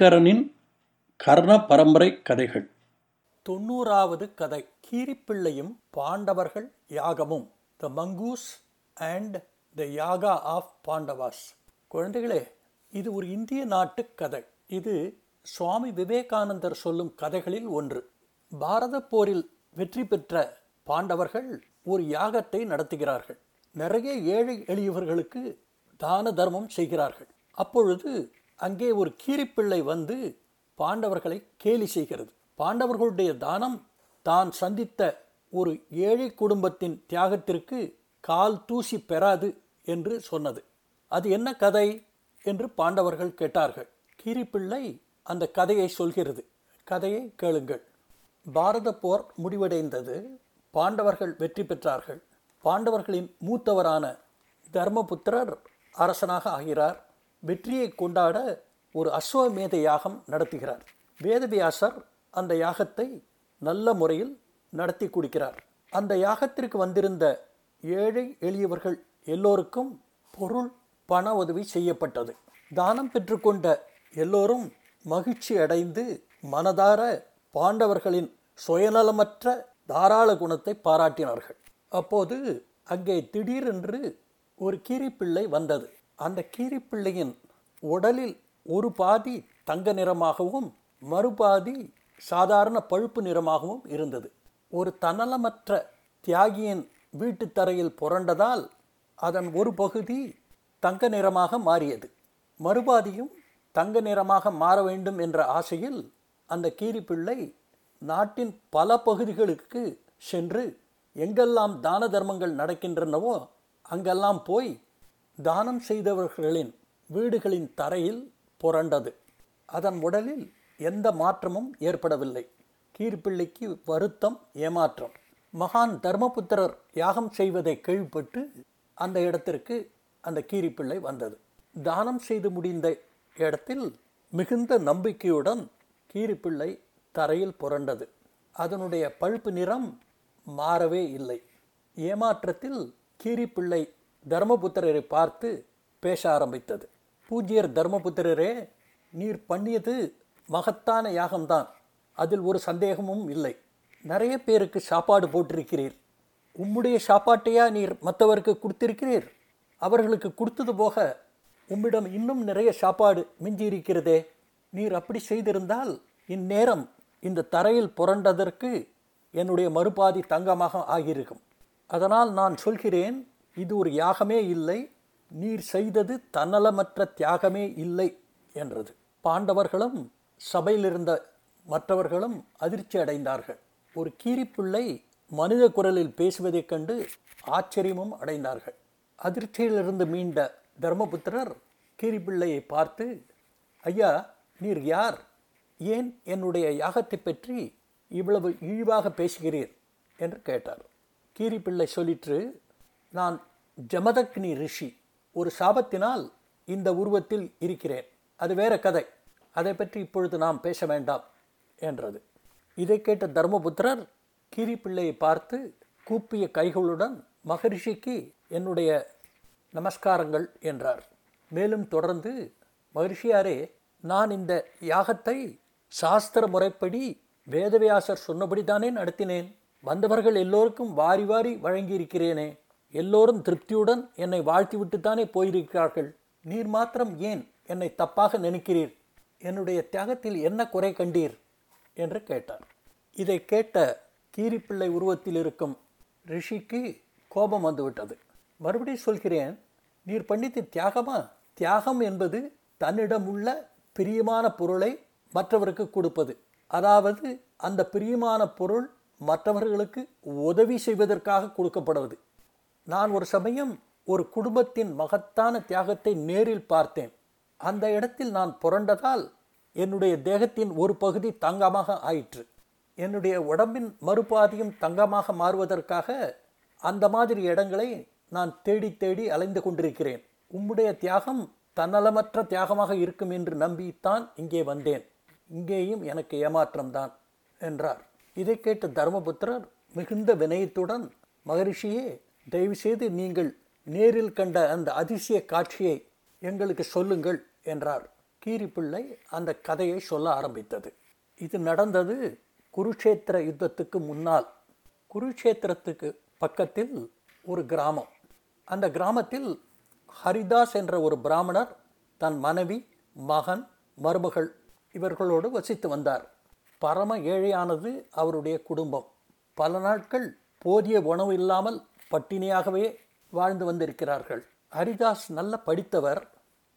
ஐங்கரனின் கர்ண பரம்பரை கதைகள். தொண்ணூறாவது கதை. கீரிப்பிள்ளையும் பாண்டவர்கள் யாகமும். The mongoose and the yaga of Pandavas குழந்தைகளே இது ஒரு இந்திய நாட்டு கதை. இது சுவாமி விவேகானந்தர் சொல்லும் கதைகளில் ஒன்று. பாரத போரில் வெற்றி பெற்ற பாண்டவர்கள் ஒரு யாகத்தை நடத்துகிறார்கள். நிறைய ஏழை எளியவர்களுக்கு தான தர்மம் செய்கிறார்கள். அப்பொழுது அங்கே ஒரு கீரிப்பிள்ளை வந்து பாண்டவர்களை கேலி செய்கிறது. பாண்டவர்களுடைய தானம் தான் சந்தித்த ஒரு ஏழை குடும்பத்தின் தியாகத்திற்கு கால் தூசி பெறாது என்று சொன்னது. அது என்ன கதை? என்று பாண்டவர்கள் கேட்டார்கள். கீரிப்பிள்ளை அந்த கதையை சொல்கிறது. கதையை கேளுங்கள். பாரத போர் முடிவடைந்தது. பாண்டவர்கள் வெற்றி பெற்றார்கள். பாண்டவர்களின் மூத்தவரான தர்மபுத்திரர் அரசனாக ஆகிறார். வெற்றியை கொண்டாட ஒரு அஸ்வமேத யாகம் நடத்துகிறார். வேதவியாசர் அந்த யாகத்தை நல்ல முறையில் நடத்தி கொடுக்கிறார். அந்த யாகத்திற்கு வந்திருந்த ஏழை எளியவர்கள் எல்லோருக்கும் பொருள் பண உதவி செய்யப்பட்டது. தானம் பெற்றுக்கொண்ட எல்லோரும் மகிழ்ச்சி அடைந்து மனதார பாண்டவர்களின் சுயநலமற்ற தாராள குணத்தை பாராட்டினார்கள். அப்போது அங்கே திடீரென்று ஒரு கீரிப்பிள்ளை வந்தது. அந்த கீரிப்பிள்ளையின் உடலில் ஒரு பாதி தங்க நிறமாகவும் மறுபாதி சாதாரண பழுப்பு நிறமாகவும் இருந்தது. ஒரு தன்னலமற்ற தியாகியின் வீட்டு தரையில் புரண்டதால் அதன் ஒரு பகுதி தங்க நிறமாக மாறியது. மறுபாதியும் தங்க நிறமாக மாற வேண்டும் என்ற ஆசையில் அந்த கீரிப்பிள்ளை நாட்டின் பல பகுதிகளுக்கு சென்று எங்கெல்லாம் தான தர்மங்கள் நடக்கின்றனவோ அங்கெல்லாம் போய் தானம் செய்தவர்களின் வீடுகளின் தரையில் புரண்டது. அதன் உடலில் எந்த மாற்றமும் ஏற்படவில்லை. கீர்பிள்ளைக்கு வருத்தம் ஏமாற்றம். மகான் தர்மபுத்திரர் யாகம் செய்வதை கேள்விப்பட்டு அந்த இடத்திற்கு அந்த கீரிப்பிள்ளை வந்தது. தானம் செய்து முடிந்த இடத்தில் மிகுந்த நம்பிக்கையுடன் கீரிப்பிள்ளை தரையில் புரண்டது. அதனுடைய பழுப்பு நிறம் மாறவே இல்லை. ஏமாற்றத்தில் கீரிப்பிள்ளை தர்மபுத்திரரை பார்த்து பேச ஆரம்பித்தது. பூஜ்யர் தர்மபுத்திரரே நீர் பண்ணியது மகத்தான யாகம்தான். அதில் ஒரு சந்தேகமும் இல்லை. நிறைய பேருக்கு சாப்பாடு போட்டிருக்கிறீர். உம்முடைய சாப்பாட்டையா நீர் மற்றவருக்கு கொடுத்திருக்கிறீர்? அவர்களுக்கு கொடுத்தது போக உம்மிடம் இன்னும் நிறைய சாப்பாடு மிஞ்சி இருக்கிறதே நீர் அப்படி செய்திருந்தால் இந்நேரம் இந்த தரையில் புரண்டதற்கு என்னுடைய மறுபாதி தங்கமாக ஆகியிருக்கும். அதனால் நான் சொல்கிறேன் இது ஒரு யாகமே இல்லை நீர் செய்தது தன்னலமற்ற தியாகமே இல்லை என்றது. பாண்டவர்களும் சபையில் இருந்த மற்றவர்களும் அதிர்ச்சி அடைந்தார்கள். ஒரு கீரிப்பிள்ளை மனித குரலில் பேசுவதைக் கண்டு ஆச்சரியமும் அடைந்தார்கள். அதிர்ச்சியிலிருந்து மீண்ட தர்மபுத்திரர் கீரிப்பிள்ளையை பார்த்து ஐயா நீர் யார்? ஏன் என்னுடைய யாகத்தை பற்றி இவ்வளவு இழிவாக பேசுகிறீர்? என்று கேட்டார். கீரிப்பிள்ளை சொல்லிற்று நான் ஜமதக்னி ரிஷி ஒரு சாபத்தினால் இந்த உருவத்தில் இருக்கிறேன். அது வேற கதை. அதை பற்றி இப்பொழுது நாம் பேச வேண்டாம் என்றது. இதை கேட்ட தர்மபுத்திரர் கீரிப்பிள்ளையை பார்த்து கூப்பிய கைகளுடன் மகரிஷிக்கு என்னுடைய நமஸ்காரங்கள் என்றார். மேலும் தொடர்ந்து மகரிஷியாரே நான் இந்த யாகத்தை சாஸ்திர முறைப்படி வேதவியாசர் சொன்னபடி தானே நடத்தினேன். வந்தவர்கள் எல்லோருக்கும் வாரி வாரி வழங்கியிருக்கிறேனே. எல்லோரும் திருப்தியுடன் என்னை வாழ்த்திவிட்டுத்தானே போயிருக்கிறார்கள். நீர் மாத்திரம் ஏன் என்னை தப்பாக நினைக்கிறீர்? என்னுடைய தியாகத்தில் என்ன குறை கண்டீர்? என்று கேட்டார். இதை கேட்ட கீரிப்பிள்ளை உருவத்தில் இருக்கும் ரிஷிக்கு கோபம் வந்துவிட்டது. மறுபடி சொல்கிறேன் நீர் பண்ணித்து தியாகமா? தியாகம் என்பது தன்னிடம் உள்ள பிரியமான பொருளை மற்றவருக்கு கொடுப்பது. அதாவது அந்த பிரியமான பொருள் மற்றவர்களுக்கு உதவி செய்வதற்காக கொடுக்கப்படுவது. நான் ஒரு சமயம் ஒரு குடும்பத்தின் மகத்தான தியாகத்தை நேரில் பார்த்தேன். அந்த இடத்தில் நான் புரண்டதால் என்னுடைய தேகத்தின் ஒரு பகுதி தங்கமாக ஆயிற்று. என்னுடைய உடம்பின் மறுபாதியும் தங்கமாக மாறுவதற்காக அந்த மாதிரி இடங்களை நான் தேடி தேடி அலைந்து கொண்டிருக்கிறேன். உம்முடைய தியாகம் தன்னலமற்ற தியாகமாக இருக்கும் என்று நம்பித்தான் இங்கே வந்தேன். இங்கேயும் எனக்கு ஏமாற்றம்தான் என்றார். இதை கேட்ட தர்மபுத்திரர் மிகுந்த வினயத்துடன் மகரிஷியே தயவுசெய்து நீங்கள் நேரில் கண்ட அந்த அதிசய காட்சியை எங்களுக்கு சொல்லுங்கள் என்றார். கீரிப்பிள்ளை அந்த கதையை சொல்ல ஆரம்பித்தது. இது நடந்தது குருஷேத்திர யுத்தத்துக்கு முன்னால். குருக்ஷேத்திரத்துக்கு பக்கத்தில் ஒரு கிராமம். அந்த கிராமத்தில் ஹரிதாஸ் என்ற ஒரு பிராமணர் தன் மனைவி மகன் மருமகள் இவர்களோடு வசித்து வந்தார். பரம ஏழையானது அவருடைய குடும்பம். பல நாட்கள் போதிய உணவு இல்லாமல் பட்டினியாகவே வாழ்ந்து வந்திருக்கிறார்கள். ஹரிதாஸ் நல்ல படித்தவர்.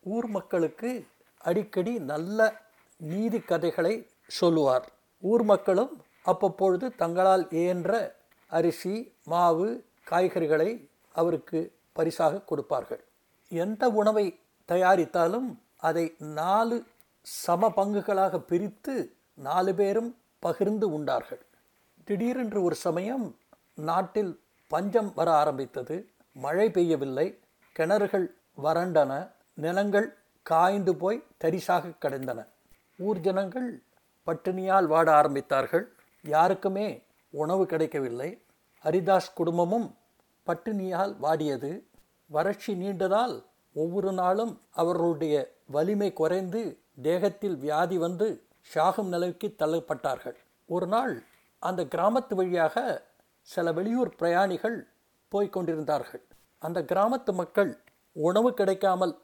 ஊர் மக்களுக்கு அடிக்கடி நல்ல நீதி கதைகளை சொல்லுவார். ஊர் மக்களும் அப்பப்பொழுது தங்களால் இயன்ற அரிசி மாவு காய்கறிகளை அவருக்கு பரிசாக கொடுப்பார்கள். எந்த உணவை தயாரித்தாலும் அதை நாலு சம பங்குகளாக பிரித்து நாலு பேரும் பகிர்ந்து உண்டார்கள். திடீரென்று ஒரு சமயம் நாட்டில் பஞ்சம் வர ஆரம்பித்தது. மழை பெய்யவில்லை. கிணறுகள் வறண்டன. நிலங்கள் காய்ந்து போய் தரிசாக கிடந்தன. ஊர் ஜனங்கள் பட்டினியால் வாட ஆரம்பித்தார்கள். யாருக்குமே உணவு கிடைக்கவில்லை. ஹரிதாஸ் குடும்பமும் பட்டினியால் வாடியது. வறட்சி நீண்டதால் ஒவ்வொரு நாளும் அவர்களுடைய வலிமை குறைந்து தேகத்தில் வியாதி வந்து சாகும் நிலைக்கு தள்ளப்பட்டார்கள். ஒரு நாள் அந்த கிராமத்து வழியாக சில வெளியூர் பிரயாணிகள் போய்க் கொண்டிருந்தார்கள். அந்த கிராமத்து மக்கள் உணவு கிடைக்காமல்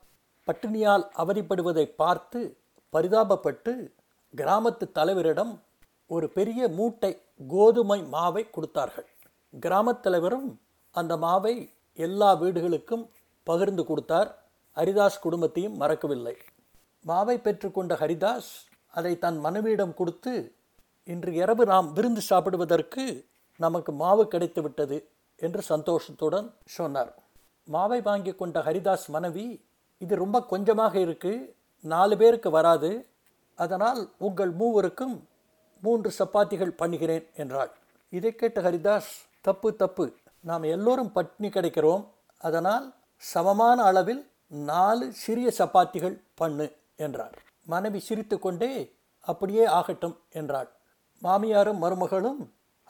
பட்டினியால் அவதிப்படுவதை பார்த்து பரிதாபப்பட்டு கிராமத்து தலைவரிடம் ஒரு பெரிய மூட்டை கோதுமை மாவை கொடுத்தார்கள். கிராமத் தலைவரும் அந்த மாவை எல்லா வீடுகளுக்கும் பகிர்ந்து கொடுத்தார். ஹரிதாஸ் குடும்பத்தையும் மறக்கவில்லை. மாவை பெற்றுக்கொண்ட ஹரிதாஸ் அதை தன் மனைவியிடம் கொடுத்து இன்று இரவு நாம் விருந்து சாப்பிடுவதற்கு நமக்கு மாவு கிடைத்து விட்டது என்று சந்தோஷத்துடன் சொன்னார். மாவை வாங்கி கொண்ட ஹரிதாஸ் மனைவி இது ரொம்ப கொஞ்சமாக இருக்கு நாலு பேருக்கு வராது அதனால் உங்கள் மூவருக்கும் மூன்று சப்பாத்திகள் பண்ணுகிறேன் என்றாள். இதை கேட்ட ஹரிதாஸ் தப்பு தப்பு. நாம் எல்லோரும் பட்னி கிடைக்கிறோம் அதனால் சமமான அளவில் நாலு சிறிய சப்பாத்திகள் பண்ணு என்றார். மனைவி சிரித்துக்கொண்டே அப்படியே ஆகட்டும் என்றாள். மாமியாரும் மருமகளும்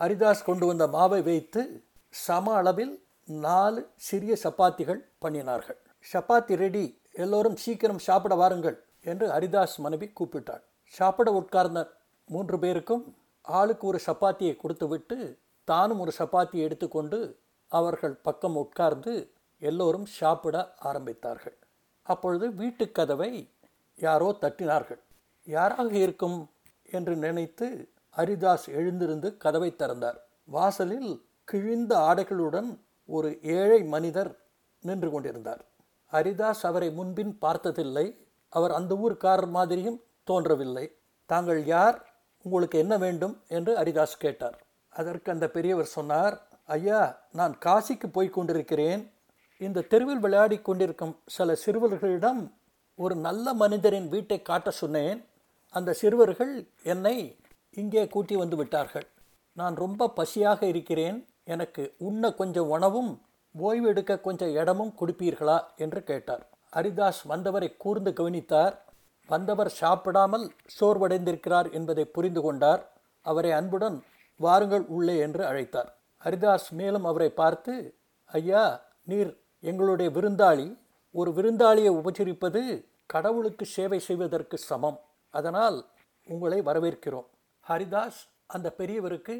ஹரிதாஸ் கொண்டு வந்த மாவை வைத்து சம அளவில் நாலு சிறிய சப்பாத்திகள் பண்ணினார்கள். சப்பாத்தி ரெடி எல்லோரும் சீக்கிரம் சாப்பிட வாருங்கள் என்று ஹரிதாஸ் மனைவி கூப்பிட்டாள். சாப்பிட உட்கார்ந்த மூன்று பேருக்கும் ஆளுக்கு ஒரு சப்பாத்தியை கொடுத்துவிட்டு தானும் ஒரு சப்பாத்தியை எடுத்துக்கொண்டு அவர்கள் பக்கம் உட்கார்ந்து எல்லோரும் சாப்பிட ஆரம்பித்தார்கள். அப்பொழுது வீட்டுக் கதவை யாரோ தட்டினார்கள். யாராக இருக்கும்? என்று நினைத்து ஹரிதாஸ் எழுந்திருந்து கதவை திறந்தார். வாசலில் கிழிந்த ஆடைகளுடன் ஒரு ஏழை மனிதர் நின்று கொண்டிருந்தார். ஹரிதாஸ் அவரை முன்பின் பார்த்ததில்லை. அவர் அந்த ஊர்க்காரர் மாதிரியும் தோன்றவில்லை. தாங்கள் யார்? உங்களுக்கு என்ன வேண்டும்? என்று ஹரிதாஸ் கேட்டார். அதற்கு அந்த பெரியவர் சொன்னார் ஐயா நான் காசிக்கு போய் கொண்டிருக்கிறேன். இந்த தெருவில் விளையாடி கொண்டிருக்கும் சில சிறுவர்களிடம் ஒரு நல்ல மனிதரின் வீட்டை காட்ட சொன்னேன். அந்த சிறுவர்கள் என்னை இங்கே கூட்டி வந்து விட்டார்கள். நான் ரொம்ப பசியாக இருக்கிறேன். எனக்கு உண்ண கொஞ்சம் உணவும் ஓய்வெடுக்க கொஞ்சம் இடமும் கொடுப்பீர்களா? என்று கேட்டார். ஹரிதாஸ் வந்தவரை கூர்ந்து கவனித்தார். வந்தவர் சாப்பிடாமல் சோர்வடைந்திருக்கிறார் என்பதை புரிந்து கொண்டார். அவரை அன்புடன் வாருங்கள் உள்ளே என்று அழைத்தார். ஹரிதாஸ் மேலும் அவரை பார்த்து ஐயா நீர் எங்களுடைய விருந்தாளி. ஒரு விருந்தாளியை உபச்சரிப்பது கடவுளுக்கு சேவை செய்வதற்கு சமம். அதனால் உங்களை வரவேற்கிறோம். ஹரிதாஸ் அந்த பெரியவருக்கு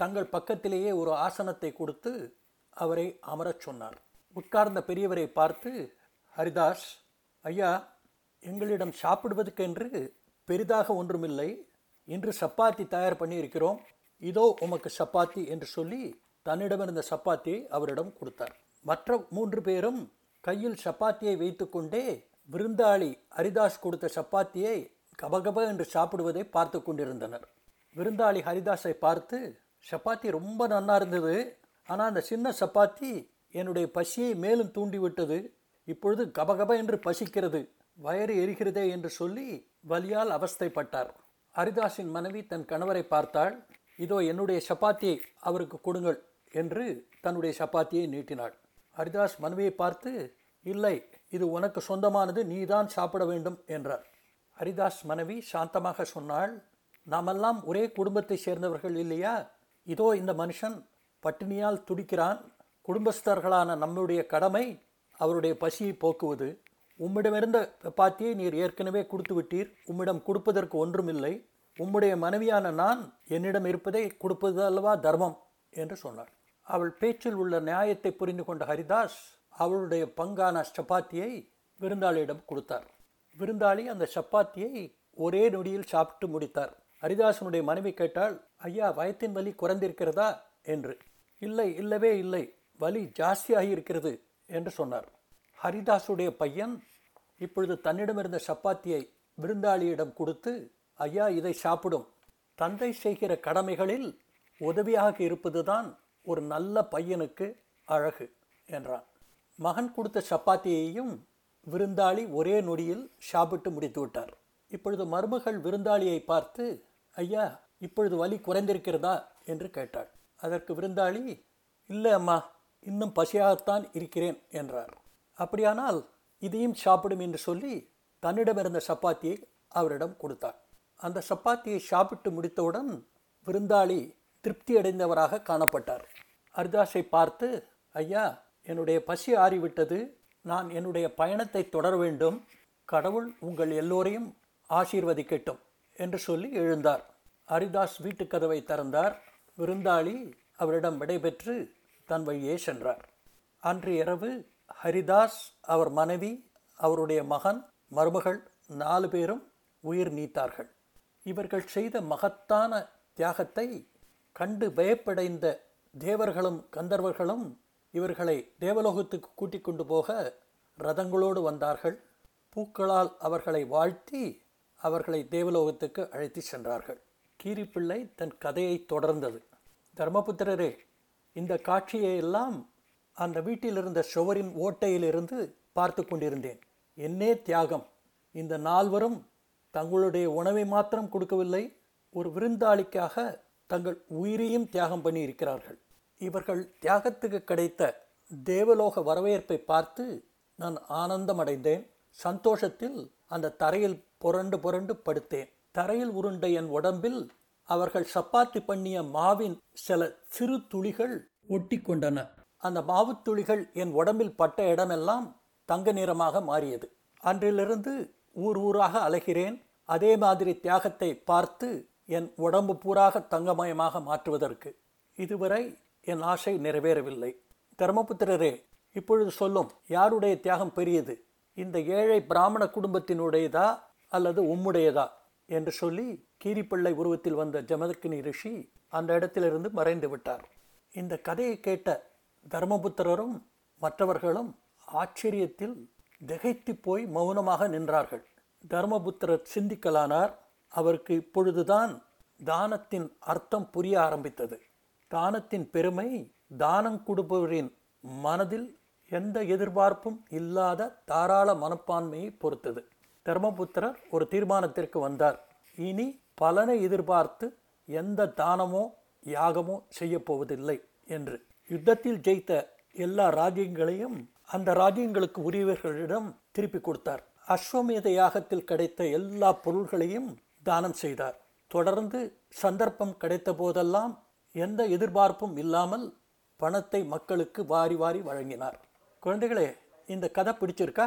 தங்கள் பக்கத்திலேயே ஒரு ஆசனத்தை கொடுத்து அவரை அமரச் சொன்னார். உட்கார்ந்த பெரியவரை பார்த்து ஹரிதாஸ் ஐயா எங்களிடம் சாப்பிடுவதற்கென்று பெரிதாக ஒன்றுமில்லை. இன்று சப்பாத்தி தயார் பண்ணியிருக்கிறோம். இதோ உமக்கு சப்பாத்தி என்று சொல்லி தன்னிடமிருந்த சப்பாத்தியை அவரிடம் கொடுத்தார். மற்ற மூன்று பேரும் கையில் சப்பாத்தியை வைத்துக்கொண்டே விருந்தாளி ஹரிதாஸ் கொடுத்த சப்பாத்தியை கபகப என்று சாப்பிடுவதை பார்த்து கொண்டிருந்தனர். விருந்தாளி ஹரிதாஸை பார்த்து சப்பாத்தி ரொம்ப நன்னா இருந்தது. ஆனால் அந்த சின்ன சப்பாத்தி என்னுடைய பசியை மேலும் தூண்டிவிட்டது. இப்பொழுது கபகப என்று பசிக்கிறது. வயறு எரிகிறதே என்று சொல்லி வலியால் அவஸ்தைப்பட்டார். ஹரிதாஸின் மனைவி தன் கணவரை பார்த்தாள். இதோ என்னுடைய சப்பாத்தியை அவருக்கு கொடுங்கள் என்று தன்னுடைய சப்பாத்தியை நீட்டினாள். ஹரிதாஸ் மனைவியை பார்த்து இல்லை இது உனக்கு சொந்தமானது. நீதான் சாப்பிட வேண்டும் என்றார். ஹரிதாஸ் மனைவி சாந்தமாக சொன்னாள். நாமெல்லாம் ஒரே குடும்பத்தை சேர்ந்தவர்கள் இல்லையா? இதோ இந்த மனுஷன் பட்டினியால் துடிக்கிறான். குடும்பஸ்தர்களான நம்முடைய கடமை அவருடைய பசியை போக்குவது. உம்மிடமிருந்த சப்பாத்தியை நீர் ஏற்கனவே கொடுத்து விட்டீர். உம்மிடம் கொடுப்பதற்கு ஒன்றுமில்லை. உம்முடைய மனைவியான நான் என்னிடம் இருப்பதை கொடுப்பது அல்லவா தர்மம்? என்று சொன்னார். அவள் பேச்சில் உள்ள நியாயத்தை புரிந்து கொண்ட ஹரிதாஸ் அவளுடைய பங்கான சப்பாத்தியை விருந்தாளியிடம் கொடுத்தார். விருந்தாளி அந்த சப்பாத்தியை ஒரே நொடியில் சாப்பிட்டு முடித்தார். ஹரிதாசனுடைய மனைவி கேட்டால் ஐயா வயத்தின் வலி குறைந்திருக்கிறதா? என்று. இல்லை இல்லவே இல்லை. வலி ஜாஸ்தியாகி இருக்கிறது என்று சொன்னார். ஹரிதாசுடைய பையன் இப்பொழுது தன்னிடமிருந்த சப்பாத்தியை விருந்தாளியிடம் கொடுத்து ஐயா இதை சாப்பிடும். தந்தை செய்கிற கடமைகளில் உதவியாக இருப்பதுதான் ஒரு நல்ல பையனுக்கு அழகு என்றான். மகன் கொடுத்த சப்பாத்தியையும் விருந்தாளி ஒரே நொடியில் சாப்பிட்டு முடித்து விட்டார். இப்பொழுது மருமகள் விருந்தாளியை பார்த்து ஐயா இப்பொழுது வலி குறைந்திருக்கிறதா? என்று கேட்டாள். அதற்கு விருந்தாளி இல்லை அம்மா இன்னும் பசியாகத்தான் இருக்கிறேன் என்றார். அப்படியானால் இதையும் சாப்பிடும் என்று சொல்லி தன்னிடமிருந்த சப்பாத்தியை அவரிடம் கொடுத்தார் அந்த சப்பாத்தியை சாப்பிட்டு முடித்தவுடன் விருந்தாளி திருப்தி அடைந்தவராக காணப்பட்டார். அரிதாஸை பார்த்து ஐயா என்னுடைய பசி ஆறிவிட்டது. நான் என்னுடைய பயணத்தை தொடர வேண்டும். கடவுள் உங்கள் எல்லோரையும் ஆசீர்வதிக்கட்டும். என்று சொல்லி எழுந்தார். ஹரிதாஸ் வீட்டுக் கதவை திறந்தார். விருந்தாளி அவரிடம் விடைபெற்று தன் வழியே சென்றார். அன்று இரவு ஹரிதாஸ் அவர் மனைவி அவருடைய மகன் மருமகள் நாலு பேரும் உயிர் நீத்தார்கள். இவர்கள் செய்த மகத்தான தியாகத்தை கண்டு பயப்படைந்த தேவர்களும் கந்தர்வர்களும் இவர்களை தேவலோகத்துக்கு கூட்டிக் கொண்டு போக ரதங்களோடு வந்தார்கள். பூக்களால் அவர்களை வாழ்த்தி அவர்களை தேவலோகத்துக்கு அழைத்து சென்றார்கள். கீரிப்பிள்ளை தன் கதையை தொடர்ந்தது. தர்மபுத்திரரே இந்த காட்சியை எல்லாம் அந்த வீட்டில் இருந்த சுவரின் ஓட்டையிலிருந்து பார்த்து கொண்டிருந்தேன். என்னே தியாகம்! இந்த நால்வரும் தங்களுடைய உணவை மாத்திரம் கொடுக்கவில்லை ஒரு விருந்தாளிக்காக தங்கள் உயிரையும் தியாகம் பண்ணி இருக்கிறார்கள் இவர்கள் தியாகத்துக்கு கிடைத்த தேவலோக வரவேற்பை பார்த்து நான் ஆனந்தம் அடைந்தேன் சந்தோஷத்தில் அந்த தரையில் புரண்டு புரண்டு படுத்தேன். தரையில் உருண்ட என் உடம்பில் அவர்கள் சப்பாத்தி பண்ணிய மாவின் சில சிறு துளிகள் ஒட்டி கொண்டன. அந்த மாவு துளிகள் என் உடம்பில் பட்ட இடமெல்லாம் தங்க நிறமாக மாறியது. அன்றிலிருந்து ஊர் ஊராக அலைகிறேன். அதே மாதிரி தியாகத்தை பார்த்து என் உடம்பு பூராக தங்கமயமாக மாற்றுவதற்கு. இதுவரை என் ஆசை நிறைவேறவில்லை. தர்மபுத்திரரே இப்பொழுது சொல்லும் யாருடைய தியாகம் பெரியது? இந்த ஏழை பிராமண குடும்பத்தினுடையதா? அல்லது உம்முடையதா என்று சொல்லி கீரிப்பிள்ளை உருவத்தில் வந்த ஜமதக்கினி ரிஷி அந்த இடத்திலிருந்து மறைந்து விட்டார். இந்த கதையை கேட்ட தர்மபுத்திரரும் மற்றவர்களும் ஆச்சரியத்தில் திகைத்து போய் மௌனமாக நின்றார்கள். தர்மபுத்திரர் சிந்திக்கலானார். அவருக்கு இப்பொழுதுதான் தானத்தின் அர்த்தம் புரிய ஆரம்பித்தது. தானத்தின் பெருமை தானம் கொடுப்பவரின் மனதில் எந்த எதிர்பார்ப்பும் இல்லாத தாராள மனப்பான்மையை பொறுத்தது. தர்மபுத்திரர் ஒரு தீர்மானத்திற்கு வந்தார். இனி பலனை எதிர்பார்த்து எந்த தானமோ யாகமோ செய்யப்போவதில்லை என்று. யுத்தத்தில் ஜெயித்த எல்லா ராஜ்யங்களையும் அந்த ராஜ்யங்களுக்கு உரியவர்களிடம் திருப்பி கொடுத்தார். அஸ்வமேத யாகத்தில் கிடைத்த எல்லா பொருள்களையும் தானம் செய்தார். தொடர்ந்து சந்தர்ப்பம் கிடைத்த போதெல்லாம் எந்த எதிர்பார்ப்பும் இல்லாமல் பணத்தை மக்களுக்கு வாரி வாரி வழங்கினார். குழந்தைகளே இந்த கதை பிடிச்சிருக்கா?